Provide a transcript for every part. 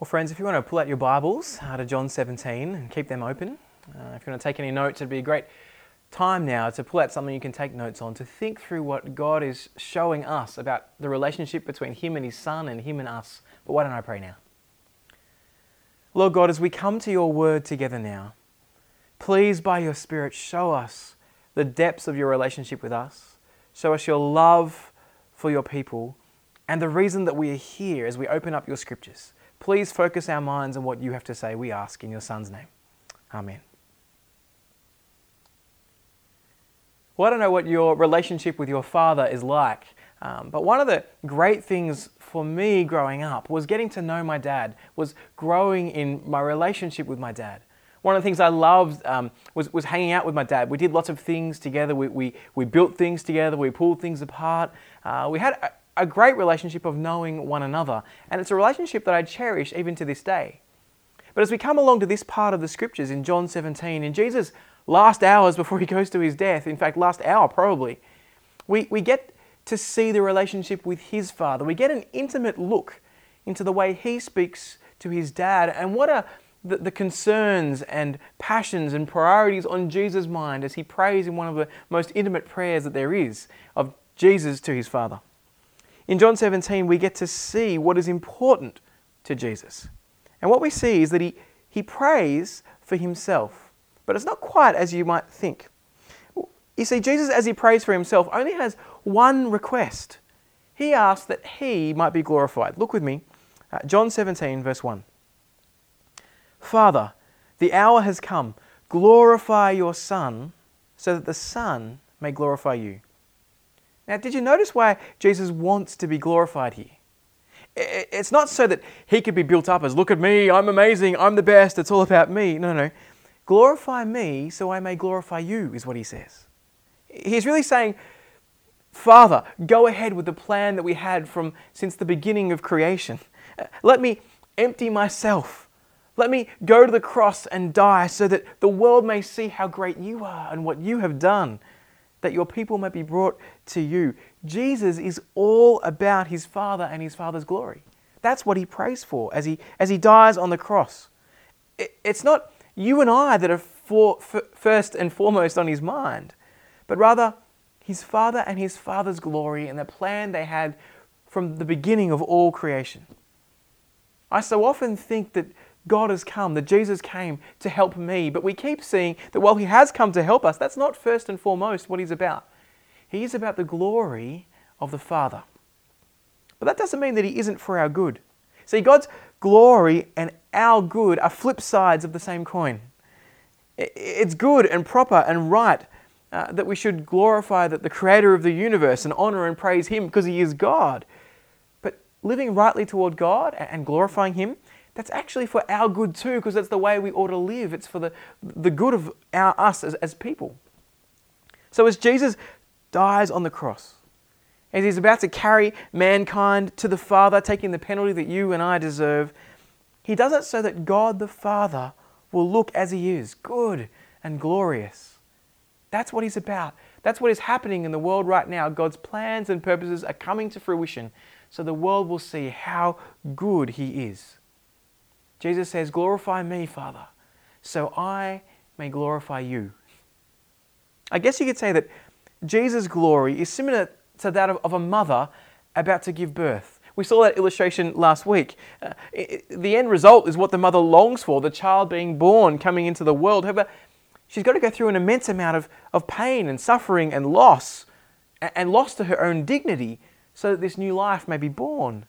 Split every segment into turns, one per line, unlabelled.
Well, friends, if you want to pull out your Bibles uh, to John 17 and keep them open, uh, if you want to take any notes, it'd be a great time now to pull out something you can take notes on, to think through what God is showing us about the relationship between Him and His Son and Him and us. But why don't I pray now? Lord God, as we come to your word together now, please by your Spirit show us the depths of your relationship with us. Show us your love for your people and the reason that we are here as we open up your scriptures. Please focus our minds on what you have to say, we ask in your Son's name. Amen. Well, I don't know what your relationship with your father is like, um, but one of the great things for me growing up was getting to know my dad, was growing in my relationship with my dad. One of the things I loved um, was, was hanging out with my dad. We did lots of things together. We, we, we built things together. We pulled things apart. Uh, we had a great relationship of knowing one another. And it's a relationship that I cherish even to this day. But as we come along to this part of the scriptures in John 17, in Jesus' last hours before he goes to his death, in fact, last hour probably, we, we get to see the relationship with his father. We get an intimate look into the way he speaks to his dad and what are the, the concerns and passions and priorities on Jesus' mind as he prays in one of the most intimate prayers that there is of Jesus to his father. In John 17, we get to see what is important to Jesus. And what we see is that he, he prays for himself, but it's not quite as you might think. You see, Jesus, as he prays for himself, only has one request. He asks that he might be glorified. Look with me, uh, John 17, verse 1. Father, the hour has come. Glorify your Son, so that the Son may glorify you. Now, did you notice why Jesus wants to be glorified here? It's not so that he could be built up as, look at me, I'm amazing, I'm the best, it's all about me. No, no. Glorify me so I may glorify you, is what he says. He's really saying, Father, go ahead with the plan that we had from since the beginning of creation. Uh, let me empty myself. Let me go to the cross and die so that the world may see how great you are and what you have done that your people might be brought to you. Jesus is all about his Father and his Father's glory. That's what he prays for as he, as he dies on the cross. It, it's not you and I that are for, first and foremost on his mind, but rather his Father and his Father's glory and the plan they had from the beginning of all creation. I so often think that God has come, that Jesus came to help me. But we keep seeing that while He has come to help us, that's not first and foremost what He's about. He's about the glory of the Father. But that doesn't mean that He isn't for our good. See, God's glory and our good are flip sides of the same coin. It's good and proper and right uh, that we should glorify that the Creator of the universe and honor and praise Him because He is God. But living rightly toward God and glorifying Him that's actually for our good too, because that's the way we ought to live. It's for the, the good of our, us as, as people. So as Jesus dies on the cross, as he's about to carry mankind to the Father, taking the penalty that you and I deserve, he does it so that God the Father will look as he is, good and glorious. That's what he's about. That's what is happening in the world right now. God's plans and purposes are coming to fruition so the world will see how good he is. Jesus says, Glorify me, Father, so I may glorify you. I guess you could say that Jesus' glory is similar to that of, a mother about to give birth. We saw that illustration last week. Uh, the end result is what the mother longs for the child being born, coming into the world. However, she's got to go through an immense amount of, of pain and suffering and loss, and loss to her own dignity, so that this new life may be born.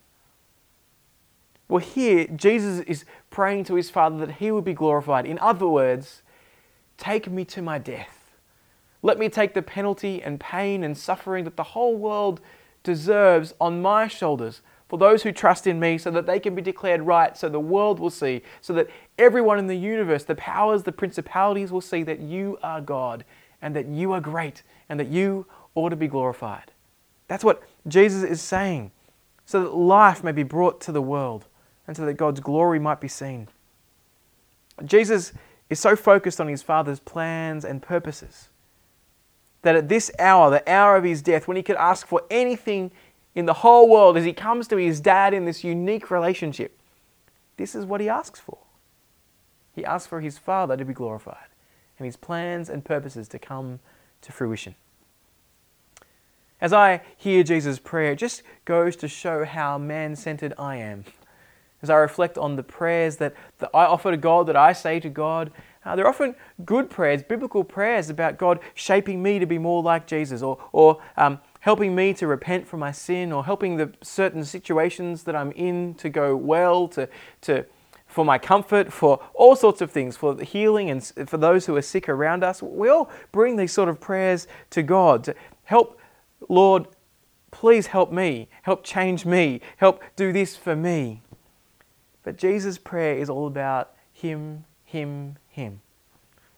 Well, here, Jesus is praying to his Father that he would be glorified. In other words, take me to my death. Let me take the penalty and pain and suffering that the whole world deserves on my shoulders for those who trust in me so that they can be declared right, so the world will see, so that everyone in the universe, the powers, the principalities will see that you are God and that you are great and that you ought to be glorified. That's what Jesus is saying, so that life may be brought to the world and so that God's glory might be seen. Jesus is so focused on his Father's plans and purposes that at this hour, the hour of his death, when he could ask for anything in the whole world, as he comes to his dad in this unique relationship, this is what he asks for. He asks for his Father to be glorified and his plans and purposes to come to fruition. As I hear Jesus' prayer, it just goes to show how man centered I am. As I reflect on the prayers that, that I offer to God, that I say to God, uh, they're often good prayers, biblical prayers about God shaping me to be more like Jesus or, or um, helping me to repent from my sin or helping the certain situations that I'm in to go well, to, to, for my comfort, for all sorts of things, for healing and for those who are sick around us. We all bring these sort of prayers to God to help, Lord, please help me, help change me, help do this for me. But Jesus' prayer is all about Him, Him, Him.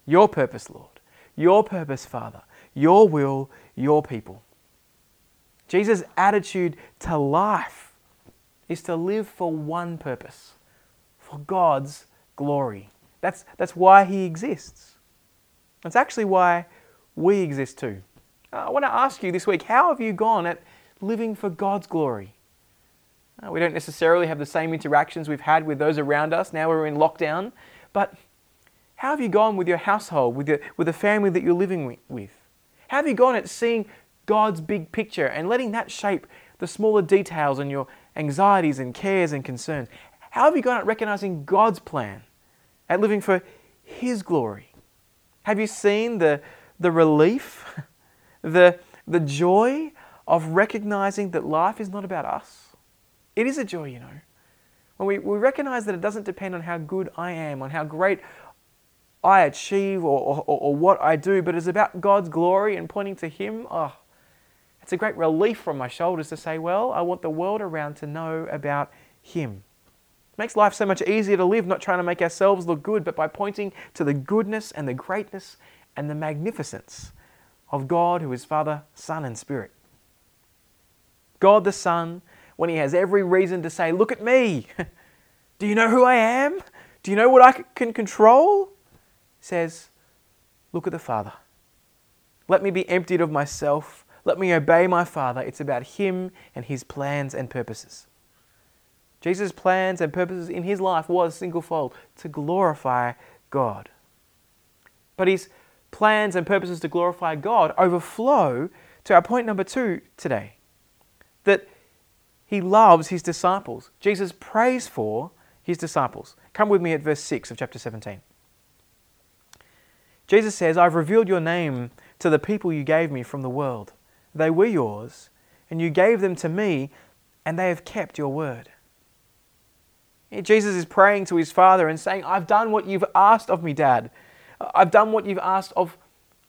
Your purpose, Lord. Your purpose, Father. Your will, your people. Jesus' attitude to life is to live for one purpose for God's glory. That's, that's why He exists. That's actually why we exist too. Uh, I want to ask you this week how have you gone at living for God's glory? Uh, we don't necessarily have the same interactions we've had with those around us. Now we're in lockdown. But how have you gone with your household, with, your, with the family that you're living with? How have you gone at seeing God's big picture and letting that shape the smaller details and your anxieties and cares and concerns? How have you gone at recognizing God's plan, at living for His glory? Have you seen the, the relief, the, the joy of recognizing that life is not about us? It is a joy, you know. When we, we recognize that it doesn't depend on how good I am, on how great I achieve or, or, or what I do, but it's about God's glory and pointing to Him, oh, it's a great relief from my shoulders to say, well, I want the world around to know about Him. It makes life so much easier to live, not trying to make ourselves look good, but by pointing to the goodness and the greatness and the magnificence of God who is Father, Son, and Spirit. God the Son when he has every reason to say, Look at me. Do you know who I am? Do you know what I can control? Says, Look at the Father. Let me be emptied of myself. Let me obey my Father. It's about Him and His plans and purposes. Jesus' plans and purposes in His life was singlefold to glorify God. But His plans and purposes to glorify God overflow to our point number two today that he loves his disciples. Jesus prays for his disciples. Come with me at verse 6 of chapter 17. Jesus says, I've revealed your name to the people you gave me from the world. They were yours, and you gave them to me, and they have kept your word. Jesus is praying to his Father and saying, I've done what you've asked of me, Dad. I've done what you've asked of,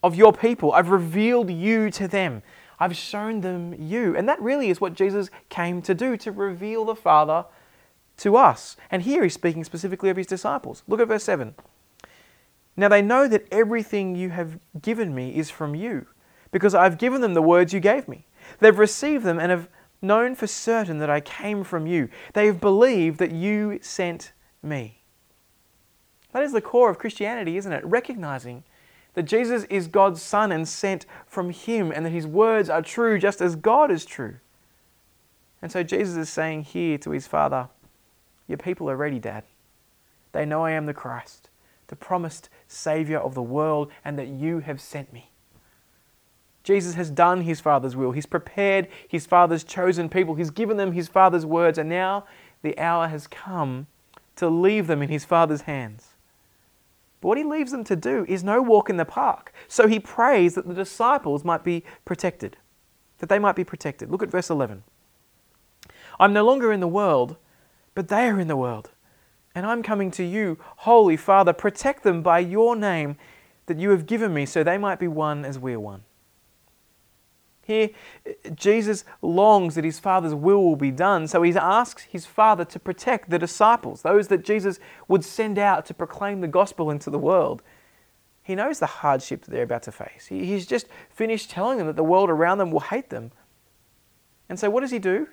of your people. I've revealed you to them. I've shown them you. And that really is what Jesus came to do, to reveal the Father to us. And here he's speaking specifically of his disciples. Look at verse 7. Now they know that everything you have given me is from you, because I've given them the words you gave me. They've received them and have known for certain that I came from you. They have believed that you sent me. That is the core of Christianity, isn't it? Recognizing that Jesus is God's Son and sent from Him, and that His words are true just as God is true. And so Jesus is saying here to His Father, Your people are ready, Dad. They know I am the Christ, the promised Savior of the world, and that you have sent me. Jesus has done His Father's will. He's prepared His Father's chosen people. He's given them His Father's words, and now the hour has come to leave them in His Father's hands. But what he leaves them to do is no walk in the park. So he prays that the disciples might be protected, that they might be protected. Look at verse 11. I'm no longer in the world, but they are in the world. And I'm coming to you, Holy Father, protect them by your name that you have given me, so they might be one as we are one. Here, Jesus longs that his Father's will will be done, so he asks his Father to protect the disciples, those that Jesus would send out to proclaim the gospel into the world. He knows the hardship that they're about to face. He's just finished telling them that the world around them will hate them. And so, what does he do?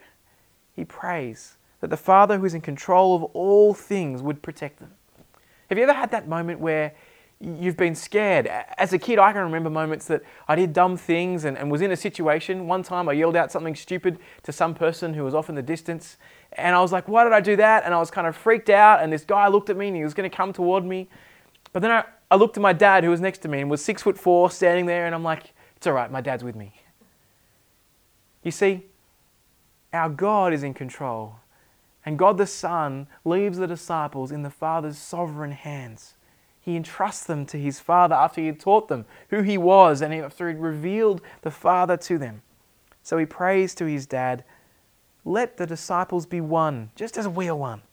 He prays that the Father who is in control of all things would protect them. Have you ever had that moment where you've been scared. As a kid, I can remember moments that I did dumb things and, and, was in a situation. One time I yelled out something stupid to some person who was off in the distance, And I was like, why did I do that? And I was kind of freaked out. And this guy looked at me and he was going to come toward me. But then I, I looked at my dad who was next to me and was six foot four standing there. And I'm like, it's all right, my dad's with me. You see, our God is in control. And God the Son leaves the disciples in the Father's sovereign hands. He entrusts them to his Father after he had taught them who he was and after he had revealed the Father to them. So he prays to his dad, Let the disciples be one, just as we are one.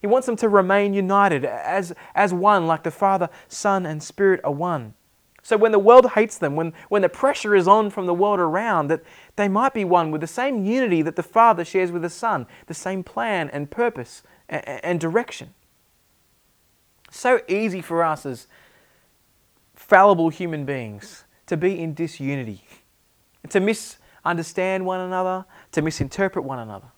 He wants them to remain united as, as one, like the Father, Son, and Spirit are one. So when the world hates them, when, when the pressure is on from the world around, that they might be one with the same unity that the Father shares with the Son, the same plan and purpose and, and direction. So easy for us as fallible human beings to be in disunity, to misunderstand one another, to misinterpret one another.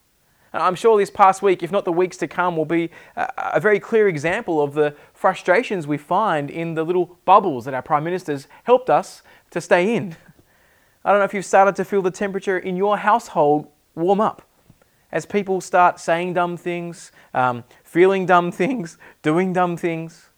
I'm sure this past week, if not the weeks to come, will be a, very clear example of the frustrations we find in the little bubbles that our Prime Ministers helped us to stay in. I don't know if you've started to feel the temperature in your household warm up as people start saying dumb things, um, feeling dumb things, doing dumb things.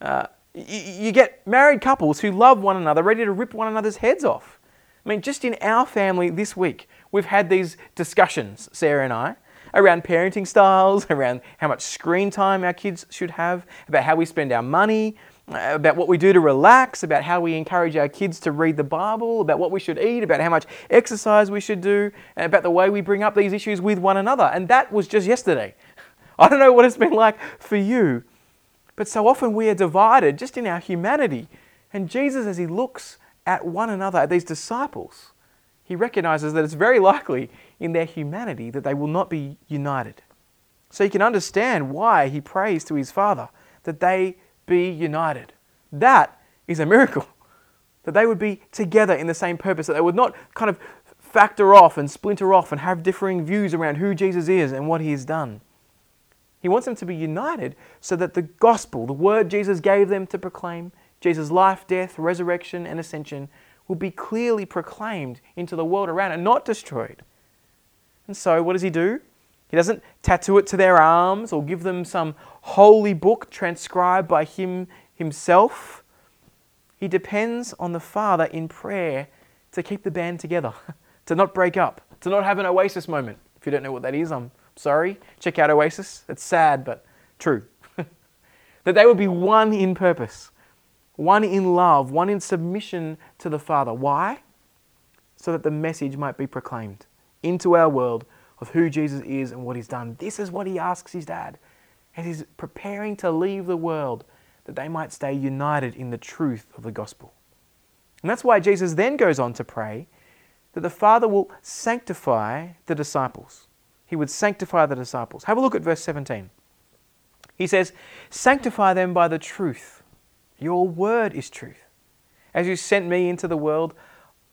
Uh, you get married couples who love one another, ready to rip one another's heads off. I mean, just in our family this week, we've had these discussions, Sarah and I, around parenting styles, around how much screen time our kids should have, about how we spend our money, about what we do to relax, about how we encourage our kids to read the Bible, about what we should eat, about how much exercise we should do, about the way we bring up these issues with one another. And that was just yesterday. I don't know what it's been like for you, but so often we are divided just in our humanity. And Jesus, as he looks at one another, at these disciples, he recognizes that it's very likely in their humanity that they will not be united. So you can understand why he prays to his Father that they be united. That is a miracle. That they would be together in the same purpose, that they would not kind of factor off and splinter off and have differing views around who Jesus is and what he has done. He wants them to be united so that the gospel, the word Jesus gave them to proclaim, Jesus' life, death, resurrection, and ascension, will be clearly proclaimed into the world around and not destroyed. And so, what does he do? He doesn't tattoo it to their arms or give them some holy book transcribed by him himself. He depends on the Father in prayer to keep the band together, to not break up, to not have an oasis moment. If you don't know what that is, I'm sorry. Check out Oasis. It's sad, but true. that they would be one in purpose, one in love, one in submission to the Father. Why? So that the message might be proclaimed into our world of who Jesus is and what he's done. This is what he asks his dad as he's preparing to leave the world that they might stay united in the truth of the gospel. And that's why Jesus then goes on to pray that the Father will sanctify the disciples. He would sanctify the disciples. Have a look at verse 17. He says, Sanctify them by the truth. Your word is truth. As you sent me into the world,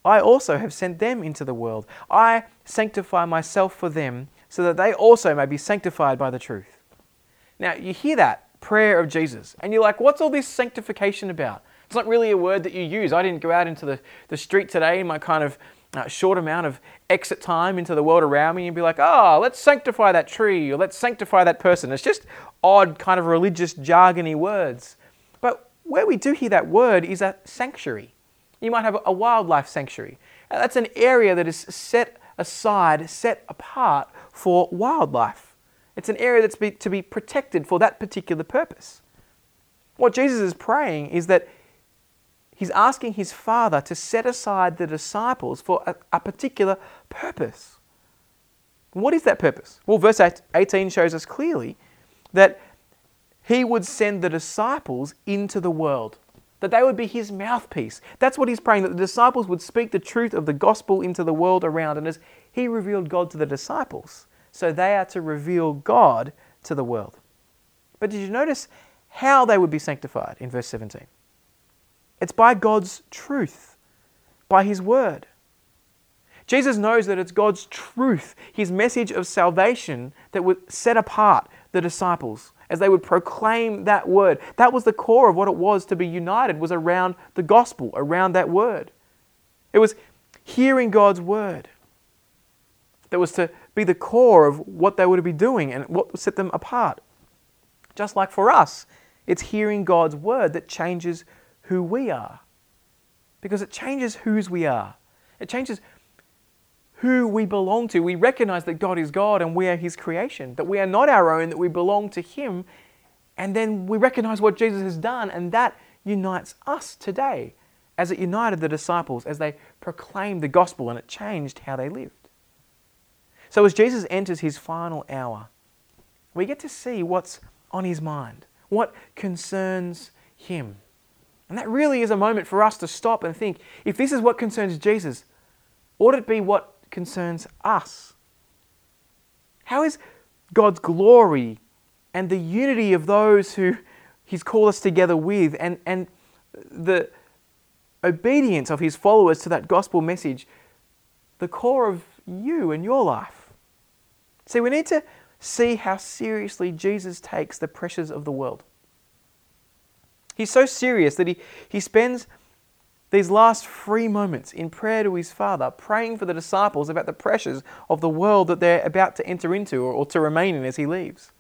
I also have sent them into the world. I sanctify myself for them, so that they also may be sanctified by the truth. Now, you hear that prayer of Jesus, and you're like, what's all this sanctification about? It's not really a word that you use. I didn't go out into the, the street today in my kind of uh, short amount of exit time into the world around me and be like, oh, let's sanctify that tree or let's sanctify that person. It's just odd, kind of religious, jargony words. But where we do hear that word is a sanctuary. You might have a wildlife sanctuary. That's an area that is set aside, set apart for wildlife. It's an area that's to be protected for that particular purpose. What Jesus is praying is that he's asking his Father to set aside the disciples for a, a particular purpose. What is that purpose? Well, verse 18 shows us clearly that he would send the disciples into the world that they would be his mouthpiece. That's what he's praying, that the disciples would speak the truth of the gospel into the world around. And as he revealed God to the disciples, so they are to reveal God to the world. But did you notice how they would be sanctified in verse 17? It's by God's truth, by his word. Jesus knows that it's God's truth, his message of salvation, that would set apart the disciples as they would proclaim that word. That was the core of what it was to be united, was around the gospel, around that word. It was hearing God's word that was to be the core of what they were to be doing and what set them apart. Just like for us, it's hearing God's word that changes who we are. Because it changes whose we are. It changes who we belong to. We recognize that God is God and we are His creation, that we are not our own, that we belong to Him. And then we recognize what Jesus has done, and that unites us today as it united the disciples as they proclaimed the gospel and it changed how they lived. So as Jesus enters his final hour, we get to see what's on his mind, what concerns him. And that really is a moment for us to stop and think if this is what concerns Jesus, ought it be what concerns us? How is God's glory and the unity of those who He's called us together with and, and the obedience of His followers to that gospel message the core of you and your life? See, we need to see how seriously Jesus takes the pressures of the world. He's so serious that he, he spends these last three moments in prayer to his Father, praying for the disciples about the pressures of the world that they're about to enter into or, or to remain in as he leaves.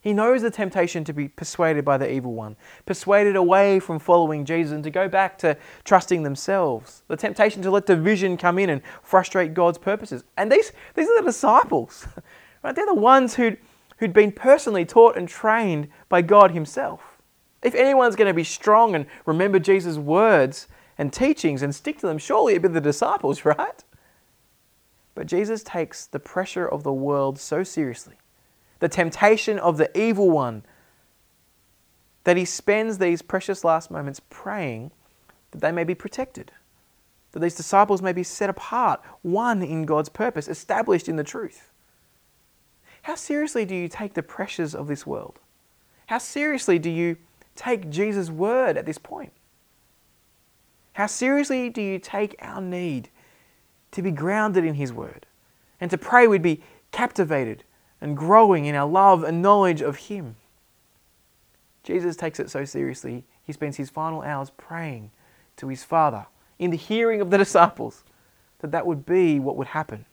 He knows the temptation to be persuaded by the evil one, persuaded away from following Jesus and to go back to trusting themselves, the temptation to let division come in and frustrate God's purposes. And these, these are the disciples, right? They're the ones who'd, who'd been personally taught and trained by God Himself. If anyone's going to be strong and remember Jesus' words and teachings and stick to them, surely it'd be the disciples, right? But Jesus takes the pressure of the world so seriously the temptation of the evil one, that he spends these precious last moments praying that they may be protected, that these disciples may be set apart, one in God's purpose, established in the truth. How seriously do you take the pressures of this world? How seriously do you take Jesus' word at this point? How seriously do you take our need to be grounded in His word and to pray we'd be captivated and growing in our love and knowledge of Him. Jesus takes it so seriously, he spends his final hours praying to his Father in the hearing of the disciples that that would be what would happen.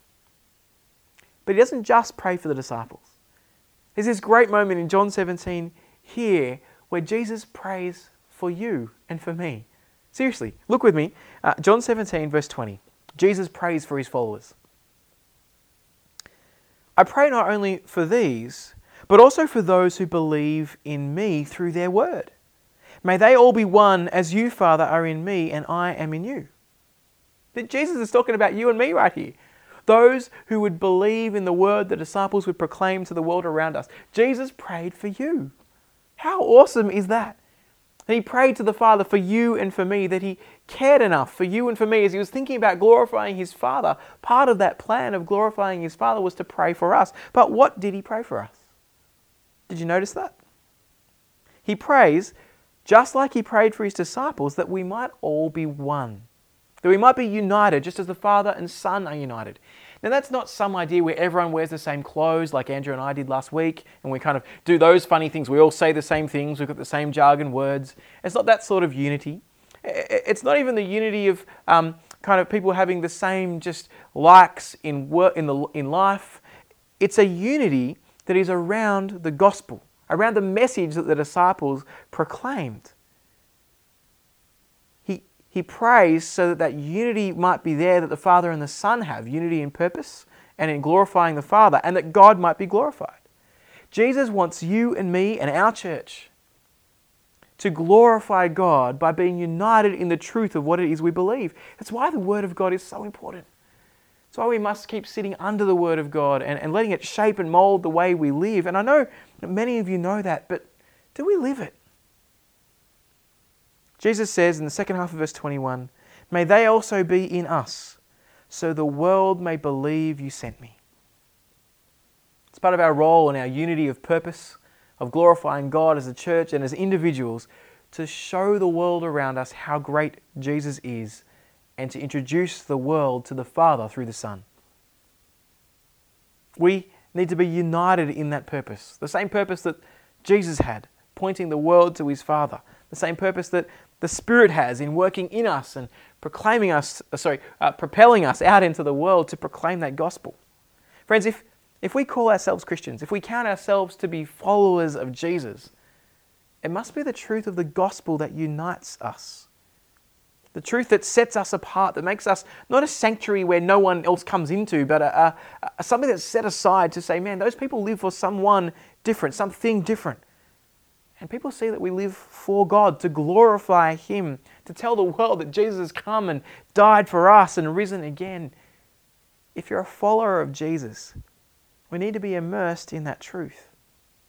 But he doesn't just pray for the disciples. There's this great moment in John 17 here where Jesus prays for you and for me. Seriously, look with me. Uh, John 17, verse 20. Jesus prays for his followers. I pray not only for these, but also for those who believe in me through their word. May they all be one as you, Father, are in me and I am in you. That Jesus is talking about you and me right here. Those who would believe in the word the disciples would proclaim to the world around us. Jesus prayed for you. How awesome is that? And he prayed to the Father for you and for me, that he cared enough for you and for me as he was thinking about glorifying his Father. Part of that plan of glorifying his Father was to pray for us. But what did he pray for us? Did you notice that? He prays, just like he prayed for his disciples, that we might all be one, that we might be united, just as the Father and Son are united. Now, that's not some idea where everyone wears the same clothes like Andrew and I did last week, and we kind of do those funny things. We all say the same things, we've got the same jargon words. It's not that sort of unity. It's not even the unity of um, kind of people having the same just likes in, work, in, the, in life. It's a unity that is around the gospel, around the message that the disciples proclaimed he prays so that that unity might be there that the Father and the Son have unity in purpose and in glorifying the Father, and that God might be glorified. Jesus wants you and me and our church to glorify God by being united in the truth of what it is we believe. That's why the Word of God is so important. That's why we must keep sitting under the Word of God and, and letting it shape and mold the way we live. And I know many of you know that, but do we live it? Jesus says in the second half of verse 21 May they also be in us, so the world may believe you sent me. It's part of our role and our unity of purpose, of glorifying God as a church and as individuals, to show the world around us how great Jesus is and to introduce the world to the Father through the Son. We need to be united in that purpose, the same purpose that Jesus had, pointing the world to his Father, the same purpose that the Spirit has in working in us and proclaiming us, uh, sorry, uh, propelling us out into the world to proclaim that gospel. Friends, if, if we call ourselves Christians, if we count ourselves to be followers of Jesus, it must be the truth of the gospel that unites us. The truth that sets us apart, that makes us not a sanctuary where no one else comes into, but a, a, a, something that's set aside to say, man, those people live for someone different, something different. And people see that we live for God, to glorify Him, to tell the world that Jesus has come and died for us and risen again. If you're a follower of Jesus, we need to be immersed in that truth.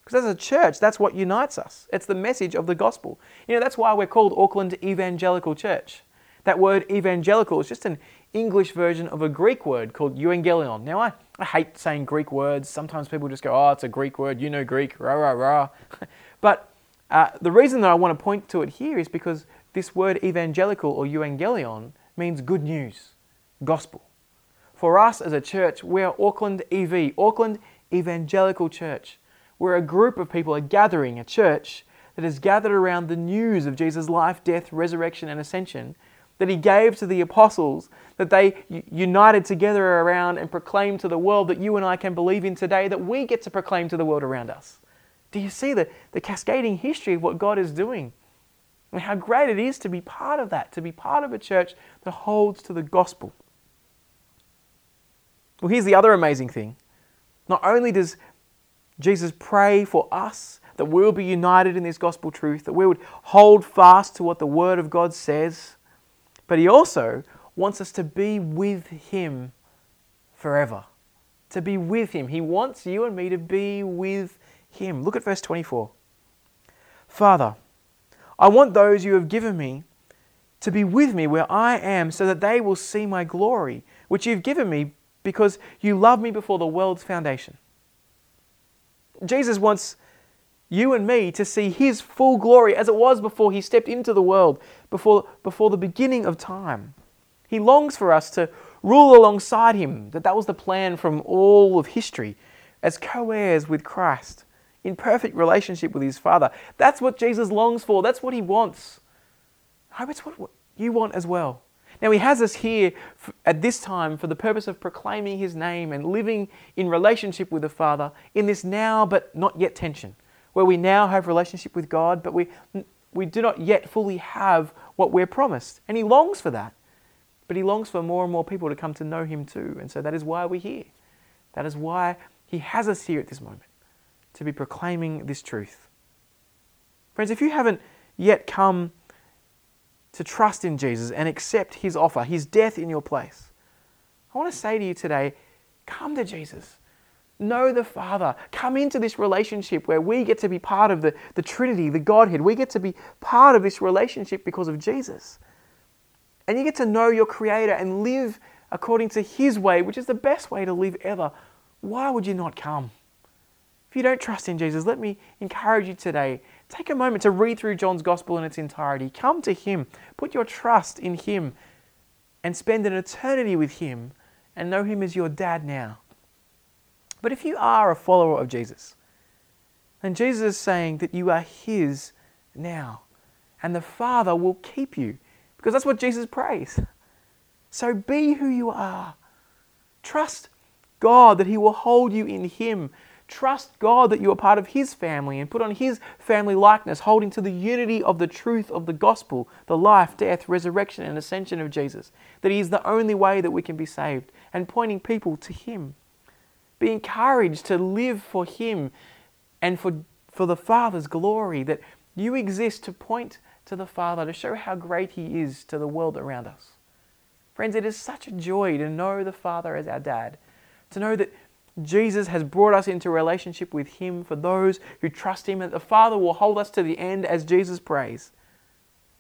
Because as a church, that's what unites us. It's the message of the gospel. You know, that's why we're called Auckland Evangelical Church. That word evangelical is just an English version of a Greek word called euangelion. Now, I, I hate saying Greek words. Sometimes people just go, oh, it's a Greek word, you know Greek, rah, rah, rah. but uh, the reason that I want to point to it here is because this word evangelical or euangelion means good news, gospel. For us as a church, we're Auckland EV, Auckland Evangelical Church. We're a group of people, a gathering, a church that is gathered around the news of Jesus' life, death, resurrection, and ascension that he gave to the apostles, that they united together around and proclaimed to the world that you and I can believe in today, that we get to proclaim to the world around us. Do you see the, the cascading history of what God is doing? And how great it is to be part of that, to be part of a church that holds to the gospel. Well, here's the other amazing thing. Not only does Jesus pray for us that we'll be united in this gospel truth, that we would hold fast to what the Word of God says, but He also wants us to be with Him forever. To be with Him. He wants you and me to be with him. Look at verse 24. Father, I want those you have given me to be with me where I am, so that they will see my glory, which you've given me because you loved me before the world's foundation. Jesus wants you and me to see his full glory as it was before he stepped into the world, before, before the beginning of time. He longs for us to rule alongside him, that that was the plan from all of history, as co heirs with Christ in perfect relationship with his Father. That's what Jesus longs for. That's what he wants. I hope it's what you want as well. Now, he has us here at this time for the purpose of proclaiming his name and living in relationship with the Father in this now but not yet tension, where we now have relationship with God, but we, we do not yet fully have what we're promised. And he longs for that. But he longs for more and more people to come to know him too. And so that is why we're here. That is why he has us here at this moment to be proclaiming this truth. Friends, if you haven't yet come to trust in Jesus and accept his offer, his death in your place, I want to say to you today come to Jesus. Know the Father. Come into this relationship where we get to be part of the, the Trinity, the Godhead. We get to be part of this relationship because of Jesus. And you get to know your Creator and live according to His way, which is the best way to live ever. Why would you not come? If you don't trust in Jesus, let me encourage you today. Take a moment to read through John's Gospel in its entirety. Come to Him, put your trust in Him, and spend an eternity with Him and know Him as your dad now. But if you are a follower of Jesus, then Jesus is saying that you are His now, and the Father will keep you because that's what Jesus prays. So be who you are. Trust God that He will hold you in Him Trust God that you are part of His family and put on His family likeness, holding to the unity of the truth of the gospel, the life, death, resurrection, and ascension of Jesus. That He is the only way that we can be saved, and pointing people to Him. Be encouraged to live for Him and for, for the Father's glory, that you exist to point to the Father, to show how great He is to the world around us. Friends, it is such a joy to know the Father as our dad, to know that Jesus has brought us into relationship with Him for those who trust Him, and the Father will hold us to the end as Jesus prays.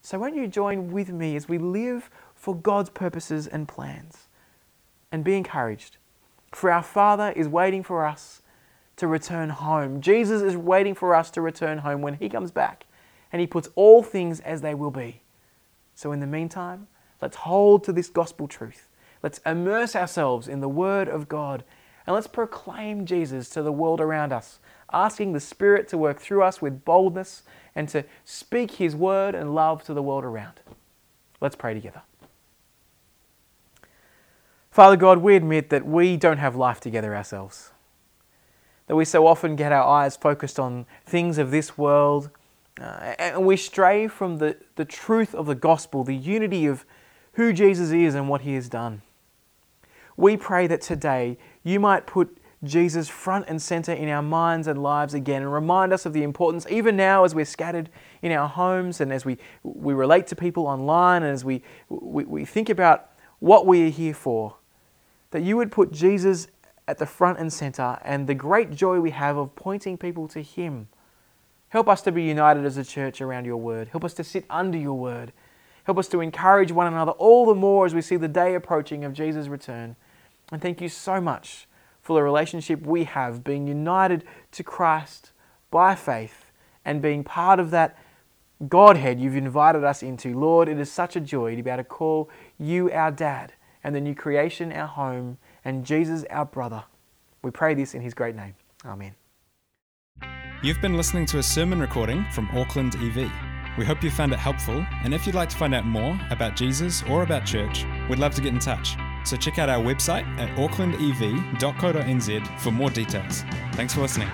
So, won't you join with me as we live for God's purposes and plans? And be encouraged, for our Father is waiting for us to return home. Jesus is waiting for us to return home when He comes back, and He puts all things as they will be. So, in the meantime, let's hold to this gospel truth. Let's immerse ourselves in the Word of God and let's proclaim Jesus to the world around us, asking the Spirit to work through us with boldness and to speak His word and love to the world around. Let's pray together. Father God, we admit that we don't have life together ourselves. That we so often get our eyes focused on things of this world uh, and we stray from the, the truth of the gospel, the unity of who Jesus is and what he has done. We pray that today you might put Jesus front and center in our minds and lives again and remind us of the importance, even now as we're scattered in our homes and as we, we relate to people online and as we, we, we think about what we are here for, that you would put Jesus at the front and center and the great joy we have of pointing people to Him. Help us to be united as a church around your word. Help us to sit under your word. Help us to encourage one another all the more as we see the day approaching of Jesus' return. And thank you so much for the relationship we have, being united to Christ by faith and being part of that Godhead you've invited us into. Lord, it is such a joy to be able to call you our dad and the new creation our home and Jesus our brother. We pray this in his great name. Amen.
You've been listening to a sermon recording from Auckland EV. We hope you found it helpful, and if you'd like to find out more about Jesus or about church, we'd love to get in touch. So check out our website at aucklandev.co.nz for more details. Thanks for listening.